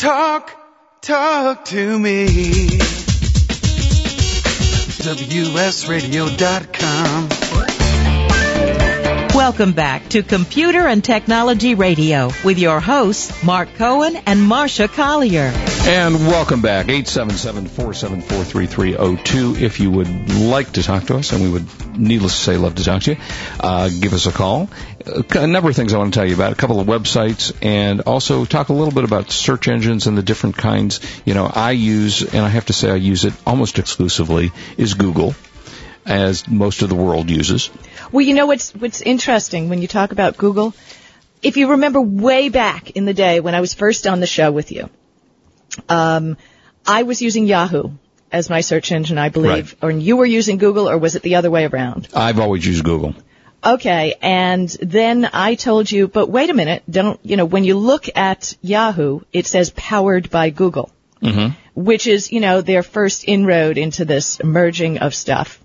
Talk, talk to me. WSRadio.com. Welcome back to Computer and Technology Radio with your hosts, Mark Cohen and Marsha Collier. And welcome back, 877-474-3302. If you would like to talk to us, and we would, needless to say, love to talk to you, uh, give us a call. A number of things I want to tell you about, a couple of websites, and also talk a little bit about search engines and the different kinds. You know, I use, and I have to say I use it almost exclusively, is Google as most of the world uses. Well, you know what's what's interesting when you talk about Google? If you remember way back in the day when I was first on the show with you, um, I was using Yahoo as my search engine, I believe, Right. or you were using Google, or was it the other way around? I've always used Google. Okay, and then I told you, but wait a minute, don't, you know, when you look at Yahoo, it says powered by Google, Mm-hmm. which is, you know, their first inroad into this merging of stuff.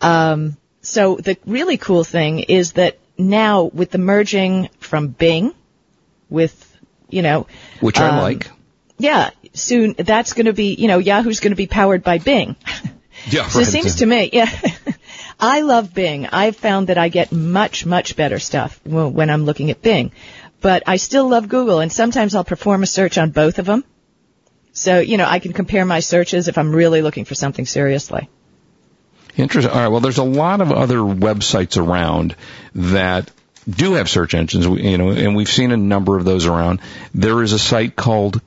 Um, so the really cool thing is that now with the merging from Bing with, you know, Which I um, like. yeah, soon that's going to be, you know, Yahoo's going to be powered by Bing. Yeah, So it seems to me, yeah. I love Bing. I've found that I get much, much better stuff when I'm looking at Bing. But I still love Google, and sometimes I'll perform a search on both of them. So, you know, I can compare my searches if I'm really looking for something seriously. Interesting. All right. Well, there's a lot of other websites around that do have search engines, you know, and we've seen a number of those around. There is a site called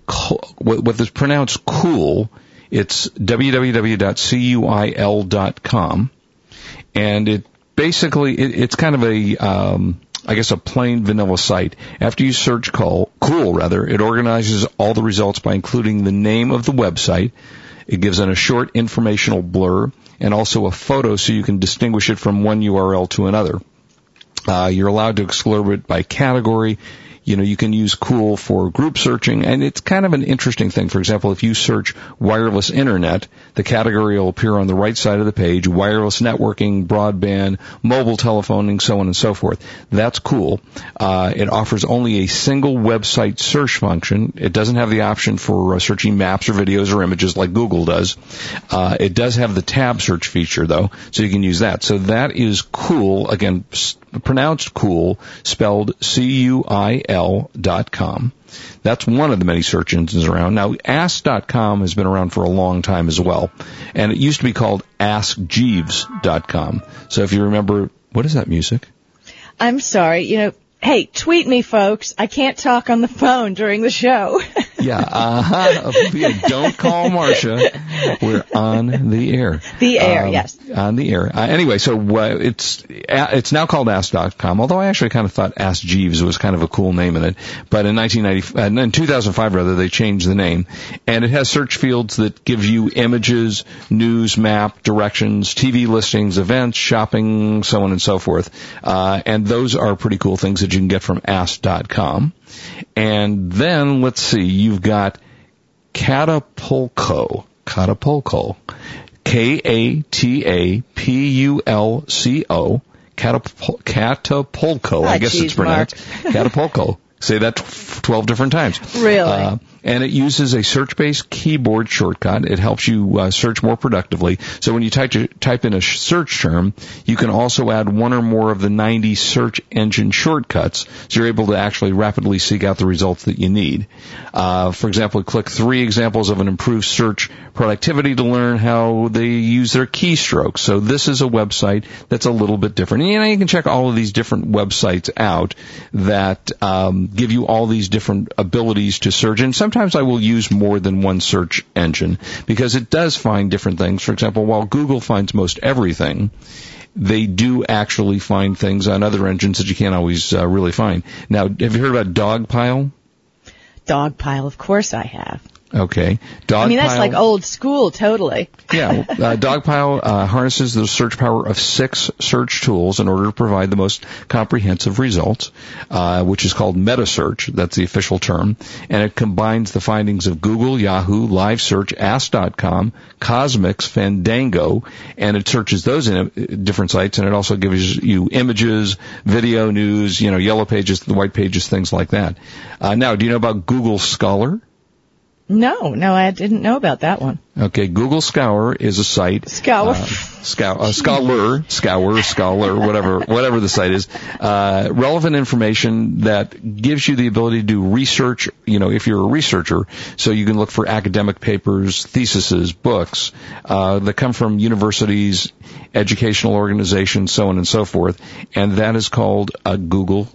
what is pronounced cool. It's www.cuil.com, and it basically it, it's kind of a um, I guess a plain vanilla site. After you search call, cool rather, it organizes all the results by including the name of the website. It gives it a short informational blur and also a photo so you can distinguish it from one URL to another. Uh, you're allowed to explore it by category. You know, you can use Cuil for group searching, and it's kind of an interesting thing. For example, if you search wireless internet, the category will appear on the right side of the page, wireless networking, broadband, mobile telephoning, so on and so forth. That's cool. Uh, it offers only a single website search function. It doesn't have the option for uh, searching maps or videos or images like Google does. Uh, it does have the tab search feature though, so you can use that. So that is cool. Again, s- pronounced cool, spelled C-U-I-L dot com. That's one of the many search engines around. Now, Ask.com has been around for a long time as well. And it used to be called AskJeeves.com. So if you remember, what is that music? I'm sorry, you know, hey, tweet me folks. I can't talk on the phone during the show. Yeah, uh-huh. Yeah, Don't call Marsha. We're on the air. The air, Um, yes. On the air. Uh, anyway, so uh, it's uh, it's now called Ask.com, although I actually kind of thought Ask Jeeves was kind of a cool name in it. But in 1990, uh, in 2005 rather, they changed the name. And it has search fields that give you images, news, map, directions, TV listings, events, shopping, so on and so forth. Uh, and those are pretty cool things that you can get from Ask.com. And then, let's see, you've got Katapulco. Katapulco. K-A-T-A-P-U-L-C-O. Catapul- Katapulco. I Ah, guess it's geez, Mark. pronounced. Katapulco. Say that tw- 12 different times. Really? Uh, and it uses a search-based keyboard shortcut. It helps you uh, search more productively. So when you type, type in a search term, you can also add one or more of the 90 search engine shortcuts. So you're able to actually rapidly seek out the results that you need. Uh, for example, click three examples of an improved search productivity to learn how they use their keystrokes. So this is a website that's a little bit different. And, you know, you can check all of these different websites out that um, give you all these different abilities to search. And sometimes I will use more than one search engine because it does find different things. For example, while Google finds most everything, they do actually find things on other engines that you can't always uh, really find. Now, have you heard about Dogpile? Dogpile, of course I have. Okay. Dogpile. I mean, that's like old school, totally. yeah, uh, Dogpile uh, harnesses the search power of six search tools in order to provide the most comprehensive results, uh, which is called meta search. That's the official term, and it combines the findings of Google, Yahoo, Live Search, Ask.com, Cosmix, Fandango, and it searches those in uh, different sites, and it also gives you images, video, news, you know, yellow pages, the white pages, things like that. Uh, now, do you know about Google Scholar? No, no, I didn't know about that one. Okay, Google Scholar is a site. Scour. Uh, Scour, uh, Scholar, Scour, Scholar, whatever, whatever the site is. Uh, relevant information that gives you the ability to do research. You know, if you're a researcher, so you can look for academic papers, theses, books uh, that come from universities, educational organizations, so on and so forth. And that is called a Google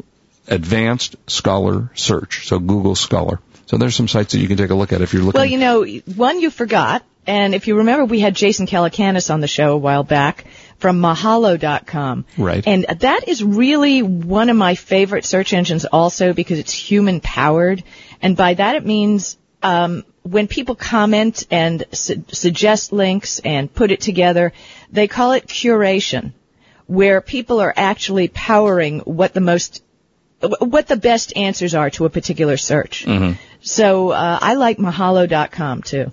Advanced Scholar Search. So Google Scholar. So there's some sites that you can take a look at if you're looking. Well, you know, one you forgot, and if you remember, we had Jason Calacanis on the show a while back from Mahalo.com. Right. And that is really one of my favorite search engines also because it's human powered. And by that it means, um, when people comment and su- suggest links and put it together, they call it curation, where people are actually powering what the most what the best answers are to a particular search. Mm-hmm. So uh, I like Mahalo.com too.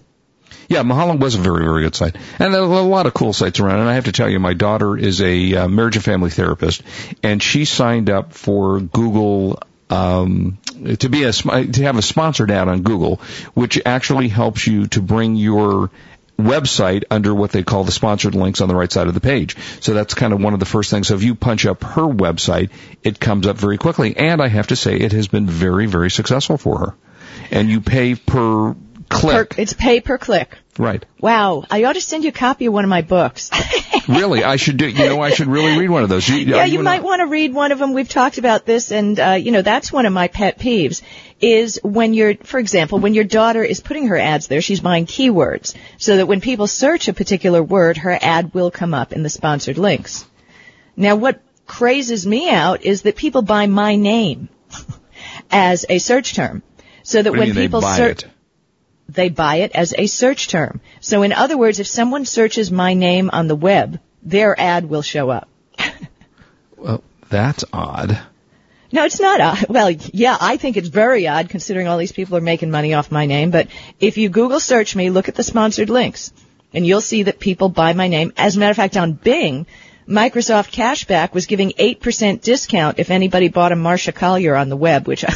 Yeah, Mahalo was a very, very good site. And a lot of cool sites around. And I have to tell you, my daughter is a uh, marriage and family therapist, and she signed up for Google um, to be a to have a sponsored ad on Google, which actually helps you to bring your website under what they call the sponsored links on the right side of the page. So that's kind of one of the first things. So if you punch up her website, it comes up very quickly. And I have to say, it has been very, very successful for her. And you pay per click. Per, it's pay per click. Right. Wow. I ought to send you a copy of one of my books. really, I should do. You know, I should really read one of those. You, yeah, you, you might want to read one of them. We've talked about this, and uh, you know that's one of my pet peeves. Is when you're, for example, when your daughter is putting her ads there, she's buying keywords, so that when people search a particular word, her ad will come up in the sponsored links. Now, what crazes me out is that people buy my name as a search term, so that What when people search. it? they buy it as a search term. So in other words, if someone searches my name on the web, their ad will show up. Well, that's odd. No, it's not odd. Well, yeah, I think it's very odd considering all these people are making money off my name. But if you Google search me, look at the sponsored links, and you'll see that people buy my name. As a matter of fact, on Bing, Microsoft Cashback was giving 8% discount if anybody bought a Marsha Collier on the web, which I,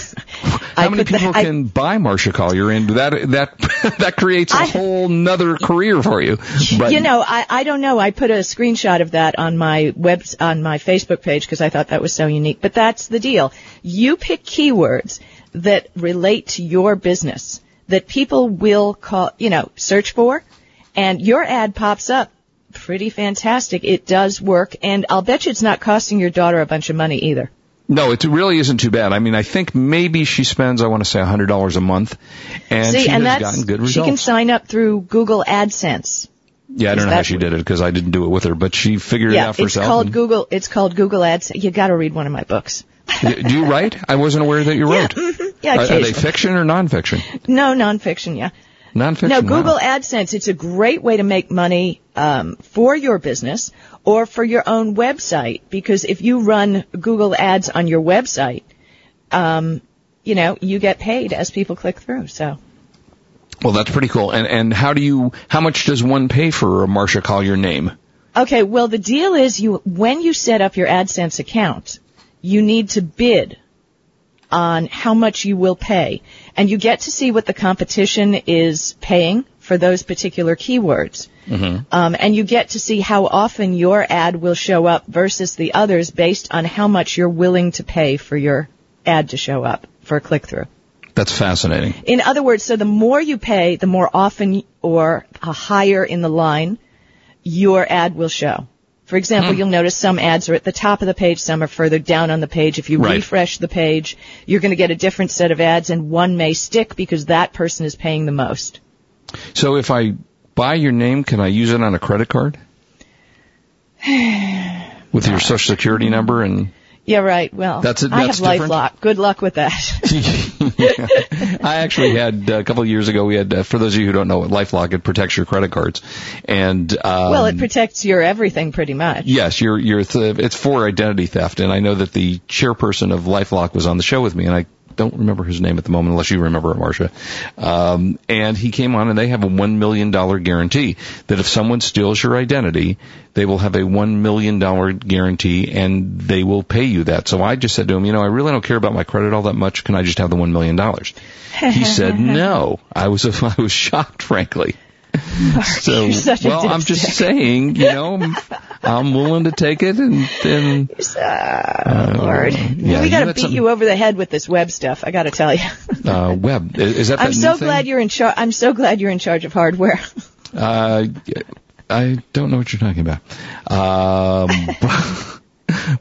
How I many people I- can buy Marsha Collier, and that that that creates a I- whole nother career for you. But you know, I, I don't know. I put a screenshot of that on my web on my Facebook page because I thought that was so unique. But that's the deal. You pick keywords that relate to your business that people will call, you know, search for, and your ad pops up. Pretty fantastic. It does work, and I'll bet you it's not costing your daughter a bunch of money either. No, it really isn't too bad. I mean, I think maybe she spends, I want to say, a hundred dollars a month, and See, she and has gotten good results. she can sign up through Google AdSense. yeah, I don't know how she did it because I didn't do it with her, but she figured it out for herself. it's called Google. It's called Google Ads. You got to read one of my books. do you write? I wasn't aware that you Yeah, wrote. mhm, yeah, Are- Are, they fiction or nonfiction? No, nonfiction. Yeah. Nonfiction. No, wow. Google AdSense, it's a great way to make money um, for your business or for your own website because if you run Google ads on your website, um, you know, you get paid as people click through. So, Well, that's pretty cool. And and how do you? How much does one pay for a Marsha Collier name? okay, well the deal is you when you set up your AdSense account, you need to bid on how much you will pay. And you get to see what the competition is paying for those particular keywords. Um, and you get to see how often your ad will show up versus the others based on how much you're willing to pay for your ad to show up for a click through. That's fascinating. In other words, so the more you pay, the more often or higher in the line your ad will show. For example, hmm. you'll notice some ads are at the top of the page, some are further down on the page. If you Right. refresh the page, you're going to get a different set of ads and one may stick because that person is paying the most. So if I buy your name, can I use it on a credit card? With your social security number and Yeah, right. Well, That's it- I have different? LifeLock. Good luck with that. I actually had uh, a couple of years ago. We had, uh, for those of you who don't know, LifeLock it protects your credit cards, and um, well, it protects your everything pretty much. Yes, you're, you're th- it's for identity theft, and I know that the chairperson of LifeLock was on the show with me, and I don't remember his name at the moment, unless you remember it, Marsha. Um, and he came on, and they have a one million dollar guarantee that if someone steals your identity, they will have a one million dollar guarantee, and they will pay you that. So I just said to him, you know, I really don't care about my credit all that much. Can I just have the one million dollars? He said no. I was I was shocked, frankly. So, such well, I'm just saying, you know, I'm, willing to take it, and, and Oh, Lord. yeah, we got to beat some- you over the head with this web stuff. I got to tell you. uh, web is that that I'm so thing? glad you're in charge. I'm so glad you're in charge of hardware. Uh, I don't know what you're talking about. Um,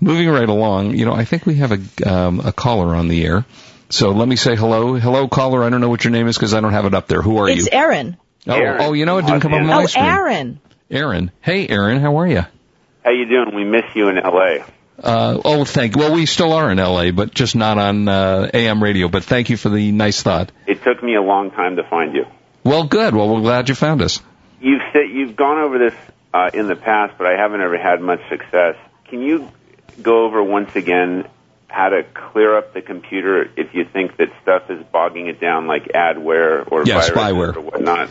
moving right along, you know, I think we have a um, a caller on the air. So let me say hello, hello caller. I don't know what your name is because I don't have it up there. Who are it's you? It's Aaron. Oh, Aaron. oh, you know, it didn't come up on my Oh, screen. Aaron. Aaron. Hey, Aaron, how are you? How you doing? We miss you in L.A. Uh, oh, thank. Well, we still are in LA, but just not on uh, AM radio. But thank you for the nice thought. It took me a long time to find you. Well, good. Well, we're glad you found us. You've said you've gone over this uh, in the past, but I haven't ever had much success. Can you go over once again how to clear up the computer if you think that stuff is bogging it down, like adware or Yeah, spyware. or whatnot?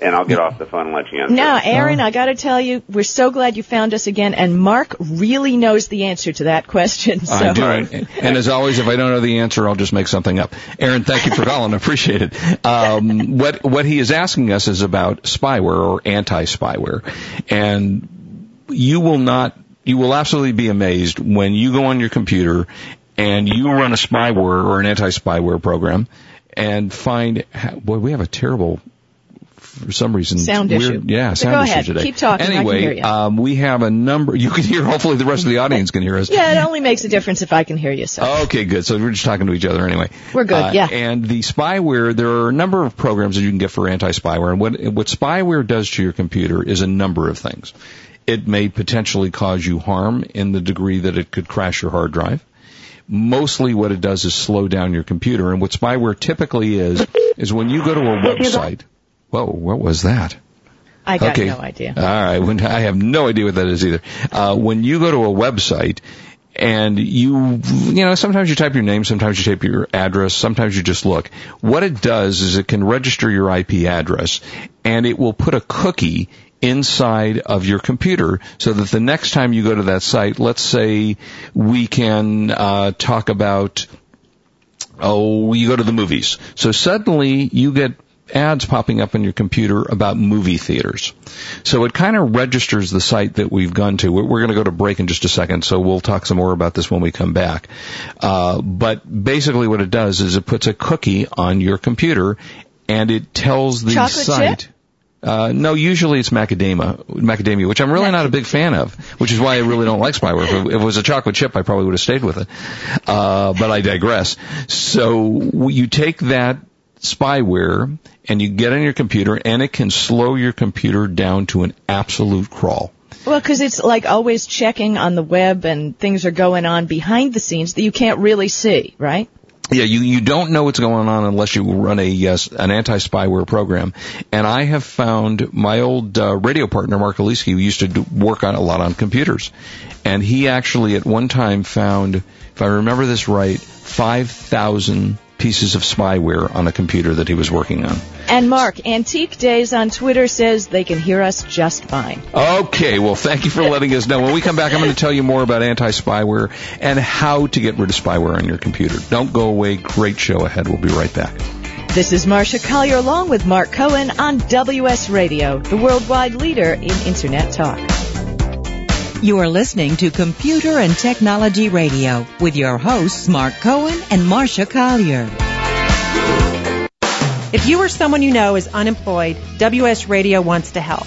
And I'll get off the phone and let you answer. Now, Aaron, I got to tell you, we're so glad you found us again, and Mark really knows the answer to that question. So. I do. And, and as always, if I don't know the answer, I'll just make something up. Aaron, thank you for calling. I appreciate it. Um, what what he is asking us is about spyware or anti-spyware, and you will not. You will absolutely be amazed when you go on your computer and you run a spyware or an anti-spyware program and find. Boy, we have a terrible. For some reason, Sound weird, issue. Yeah, But sound go issue ahead. today. Keep talking. I can Anyway, hear you. Um, we have a number. You can hear. Hopefully, the rest of the audience can hear us. Yeah, it only makes a difference if I can hear you. So. Okay, good. So we're just talking to each other anyway. We're good, Uh, yeah. And the spyware, there are a number of programs that you can get for anti-spyware. And what, what spyware does to your computer is a number of things. It may potentially cause you harm in the degree that it could crash your hard drive. Mostly what it does is slow down your computer. And what spyware typically is, is when you go to a website. Whoa, what was that? I got okay. no idea. All right. When, I have no idea what that is either. Uh, when you go to a website and you, you know, sometimes you type your name, sometimes you type your address, sometimes you just look. What it does is it can register your IP address and it will put a cookie inside of your computer so that the next time you go to that site, let's say we can uh, talk about oh, you go to the movies. So suddenly you get ads popping up on your computer about movie theaters. So it kind of registers the site that we've gone to. We're, we're going to go to break in just a second, so we'll talk some more about this when we come back. Uh, but basically what it does is it puts a cookie on your computer and it tells the Chocolate site. chip? Uh, no, usually it's macadamia, macadamia, which I'm really not a big fan of, which is why I really don't like spyware. If it, if it was a chocolate chip, I probably would have stayed with it. Uh, but I digress. So you take that spyware and you get on your computer and it can slow your computer down to an absolute crawl. Well, because it's like always checking on the web and things are going on behind the scenes that you can't really see, right? Yeah, you, you don't know what's going on unless you run a yes, an anti-spyware program. And I have found my old uh, radio partner, Mark Aliski, who used to do, work on a lot on computers. And he actually at one time found, if I remember this right, 5,000 pieces of spyware on a computer that he was working on. And Mark, Antique Days on Twitter says they can hear us just fine. Okay, well, thank you for letting us know. When we come back, I'm going to tell you more about anti-spyware and how to get rid of spyware on your computer. Don't go away. Great show ahead. We'll be right back. This is Marsha Collier along with Mark Cohen on WS Radio, the worldwide leader in Internet talk. You are listening to Computer and Technology Radio with your hosts Mark Cohen and Marsha Collier. If you or someone you know is unemployed, WS Radio wants to help.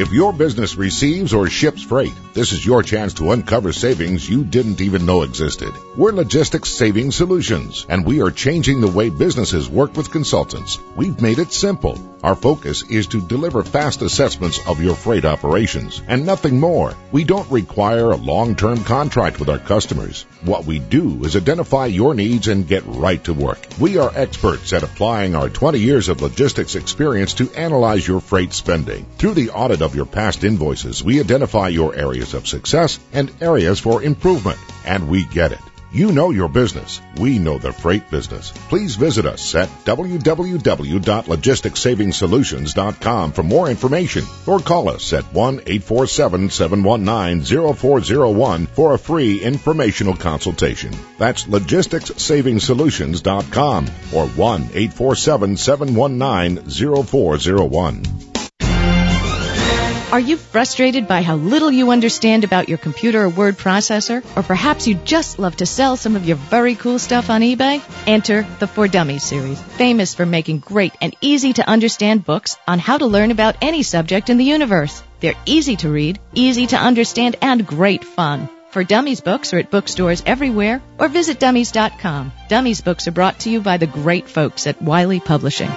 If your business receives or ships freight, this is your chance to uncover savings you didn't even know existed. We're Logistics Saving Solutions, and we are changing the way businesses work with consultants. We've made it simple. Our focus is to deliver fast assessments of your freight operations and nothing more. We don't require a long-term contract with our customers. What we do is identify your needs and get right to work. We are experts at applying our 20 years of logistics experience to analyze your freight spending. Through the audit of your past invoices, we identify your areas of success and areas for improvement. And we get it. You know your business. We know the freight business. Please visit us at www.logisticsavingsolutions.com for more information or call us at 1-847-719-0401 for a free informational consultation. That's logisticsavingsolutions.com or 1-847-719-0401. Are you frustrated by how little you understand about your computer or word processor? Or perhaps you just love to sell some of your very cool stuff on eBay? Enter the For Dummies series, famous for making great and easy to understand books on how to learn about any subject in the universe. They're easy to read, easy to understand, and great fun. For Dummies books are at bookstores everywhere or visit dummies.com. Dummies books are brought to you by the great folks at Wiley Publishing.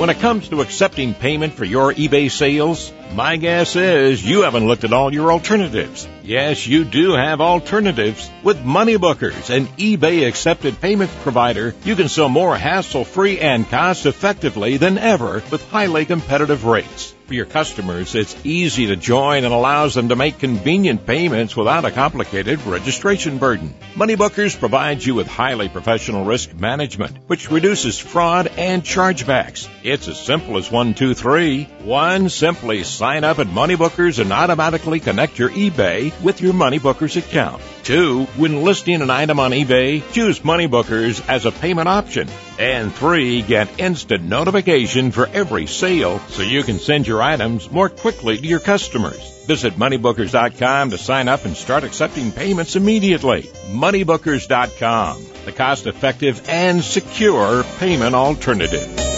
When it comes to accepting payment for your eBay sales, my guess is you haven't looked at all your alternatives. Yes, you do have alternatives. With MoneyBookers, an eBay accepted payments provider, you can sell more hassle free and cost effectively than ever with highly competitive rates. For your customers, it's easy to join and allows them to make convenient payments without a complicated registration burden. MoneyBookers provides you with highly professional risk management, which reduces fraud and chargebacks. It's as simple as one, two, three. One, simply sign up at MoneyBookers and automatically connect your eBay with your MoneyBookers account. Two, when listing an item on eBay, choose MoneyBookers as a payment option. And three, get instant notification for every sale so you can send your items more quickly to your customers. Visit moneybookers.com to sign up and start accepting payments immediately. Moneybookers.com, the cost effective and secure payment alternative.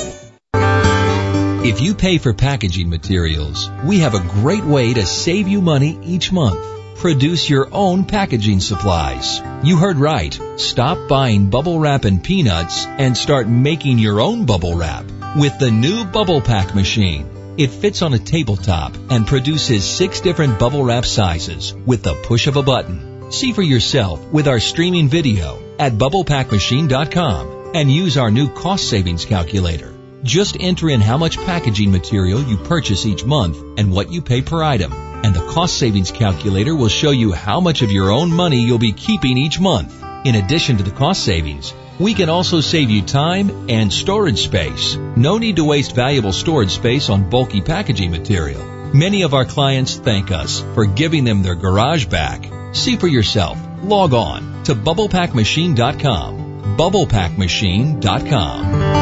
If you pay for packaging materials, we have a great way to save you money each month. Produce your own packaging supplies. You heard right. Stop buying bubble wrap and peanuts and start making your own bubble wrap with the new Bubble Pack machine. It fits on a tabletop and produces six different bubble wrap sizes with the push of a button. See for yourself with our streaming video at bubblepackmachine.com and use our new cost savings calculator. Just enter in how much packaging material you purchase each month and what you pay per item. And the cost savings calculator will show you how much of your own money you'll be keeping each month. In addition to the cost savings, we can also save you time and storage space. No need to waste valuable storage space on bulky packaging material. Many of our clients thank us for giving them their garage back. See for yourself. Log on to bubblepackmachine.com. bubblepackmachine.com.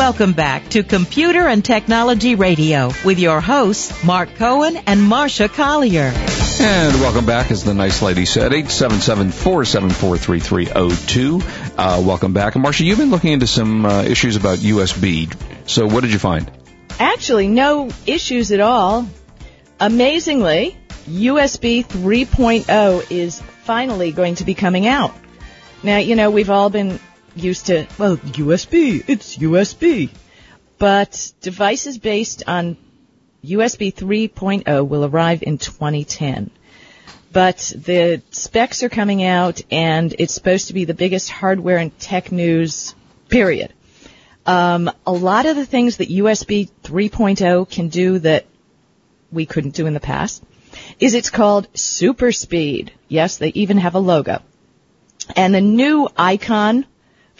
Welcome back to Computer and Technology Radio with your hosts, Mark Cohen and Marsha Collier. And welcome back, as the nice lady said, 877-474-3302. Uh, welcome back. And Marsha, you've been looking into some uh, issues about USB. So what did you find? Actually, no issues at all. Amazingly, USB 3.0 is finally going to be coming out. Now, you know, we've all been used to, well, USB, it's USB. But devices based on USB 3.0 will arrive in 2010. But the specs are coming out and it's supposed to be the biggest hardware and tech news, period. Um, a lot of the things that USB 3.0 can do that we couldn't do in the past is it's called super speed. Yes, they even have a logo. And the new icon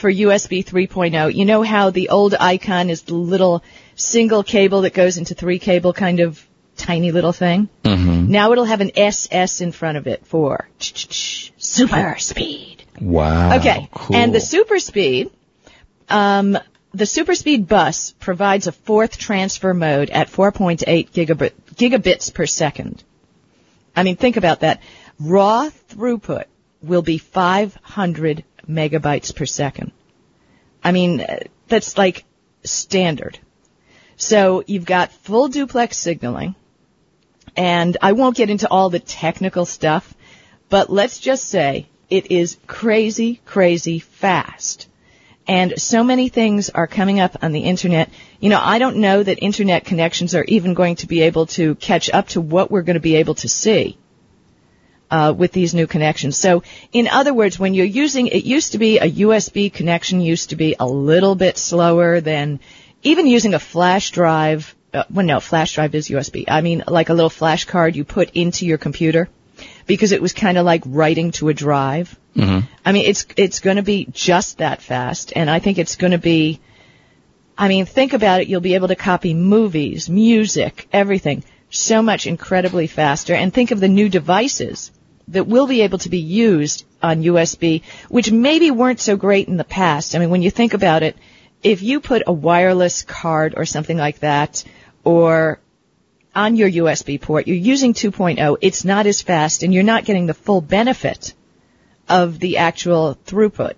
for USB 3.0, you know how the old icon is the little single cable that goes into three cable kind of tiny little thing? Mm-hmm. Now it'll have an SS in front of it for super speed. Wow. Okay. Cool. And the super speed, um, the super speed bus provides a fourth transfer mode at 4.8 gigabit, gigabits per second. I mean, think about that. Raw throughput will be 500 megabytes per second. I mean, that's like standard. So you've got full duplex signaling, and I won't get into all the technical stuff, but let's just say it is crazy, crazy fast. And so many things are coming up on the internet. You know, I don't know that internet connections are even going to be able to catch up to what we're going to be able to see. Uh, with these new connections. So, in other words, when you're using, it used to be a USB connection used to be a little bit slower than even using a flash drive. Uh, well, no, flash drive is USB. I mean, like a little flash card you put into your computer because it was kind of like writing to a drive. Mm-hmm. I mean, it's it's going to be just that fast, and I think it's going to be. I mean, think about it. You'll be able to copy movies, music, everything so much incredibly faster. And think of the new devices that will be able to be used on USB, which maybe weren't so great in the past. I mean, when you think about it, if you put a wireless card or something like that, or on your USB port, you're using 2.0, it's not as fast and you're not getting the full benefit of the actual throughput.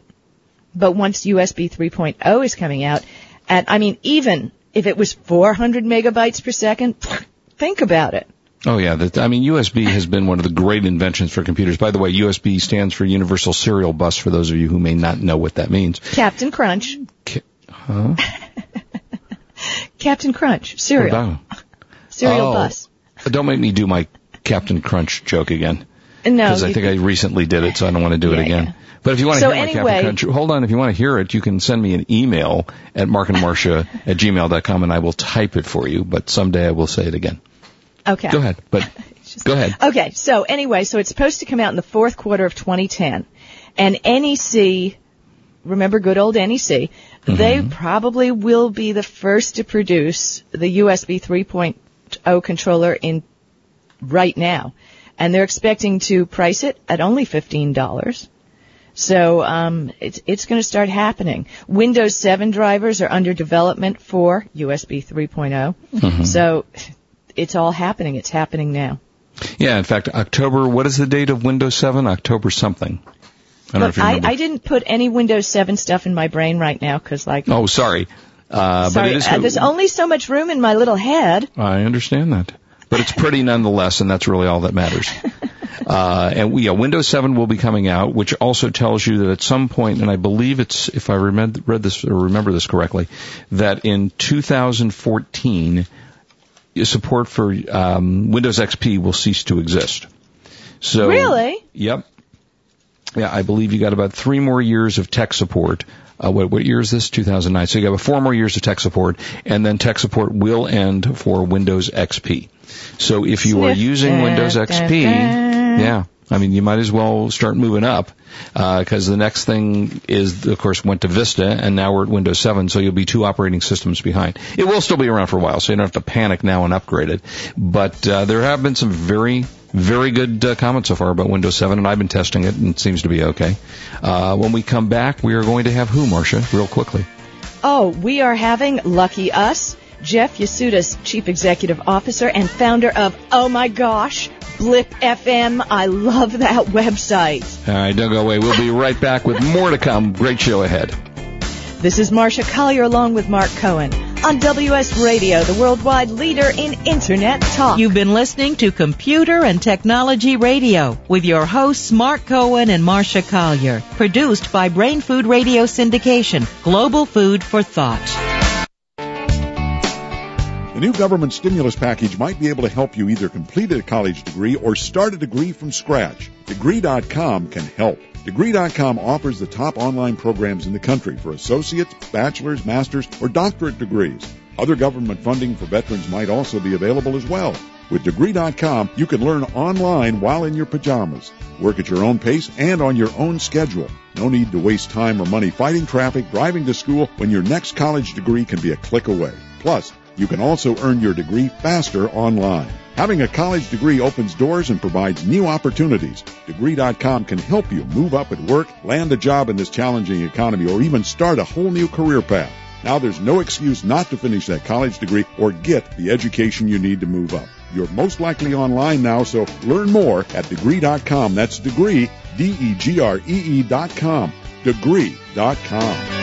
But once USB 3.0 is coming out, and I mean, even if it was 400 megabytes per second, think about it. Oh yeah, that, I mean USB has been one of the great inventions for computers. By the way, USB stands for Universal Serial Bus. For those of you who may not know what that means, Captain Crunch. Ca- huh? Captain Crunch cereal. Cereal Oh. bus. Don't make me do my Captain Crunch joke again. No, because I think I recently did it, so I don't want to do Yeah, it again. yeah. But if you want to So hear my anyway- Captain Crunch, hold on. If you want to hear it, you can send me an email at markandmarcia at gmail.com and I will type it for you. But someday I will say it again. Okay. Go ahead. But go ahead. Okay, so anyway, so it's supposed to come out in the fourth quarter of 2010. And NEC, remember good old NEC, they probably will be the first to produce the USB 3.0 controller in right now. And they're expecting to price it at only $15. So um, it's it's going to start happening. Windows 7 drivers are under development for USB 3.0. Mhm. So it's all happening. It's happening now. Yeah. In fact, October. What is the date of Windows 7? October something. I don't know Look, if you I. I didn't put any Windows 7 stuff in my brain right now because, like, oh, sorry. Uh, but sorry, is. uh, there's only so much room in my little head. I understand that. But it's pretty nonetheless, and that's really all that matters. uh, and we, yeah, Windows 7 will be coming out, which also tells you that at some point, and I believe it's, if I remed- read this or remember this correctly, that in 2014, support for um, Windows XP will cease to exist. So Really? Yep. Yeah, I believe you got about three more years of tech support. Uh, what, what year is this? 2009. So you have four more years of tech support, and then tech support will end for Windows XP. So if you are using Windows XP, yeah, I mean you might as well start moving up because the next thing is, of course, went to Vista, and now we're at Windows 7. So you'll be two operating systems behind. It will still be around for a while, so you don't have to panic now and upgrade it. But uh, there have been some very very good uh, comments so far about Windows 7, and I've been testing it, and it seems to be okay. Uh, when we come back, we are going to have who, Marsha, real quickly. Oh, we are having Lucky Us, Jeff Yasuda, Chief Executive Officer and founder of Oh My Gosh, Blip FM. I love that website. All right, don't go away. We'll be right back with more to come. Great show ahead. This is Marsha Collier along with Mark Cohen on WS Radio, the worldwide leader in Internet talk. You've been listening to Computer and Technology Radio with your hosts Mark Cohen and Marsha Collier. Produced by Brain Food Radio Syndication, global food for thought. New government stimulus package might be able to help you either complete a college degree or start a degree from scratch. Degree.com can help. Degree.com offers the top online programs in the country for associates, bachelor's, master's, or doctorate degrees. Other government funding for veterans might also be available as well. With Degree.com, you can learn online while in your pajamas. Work at your own pace and on your own schedule. No need to waste time or money fighting traffic, driving to school when your next college degree can be a click away. Plus, you can also earn your degree faster online. Having a college degree opens doors and provides new opportunities. Degree.com can help you move up at work, land a job in this challenging economy, or even start a whole new career path. Now there's no excuse not to finish that college degree or get the education you need to move up. You're most likely online now, so learn more at degree.com. That's degree, D-E-G-R-E-E dot com. Degree.com.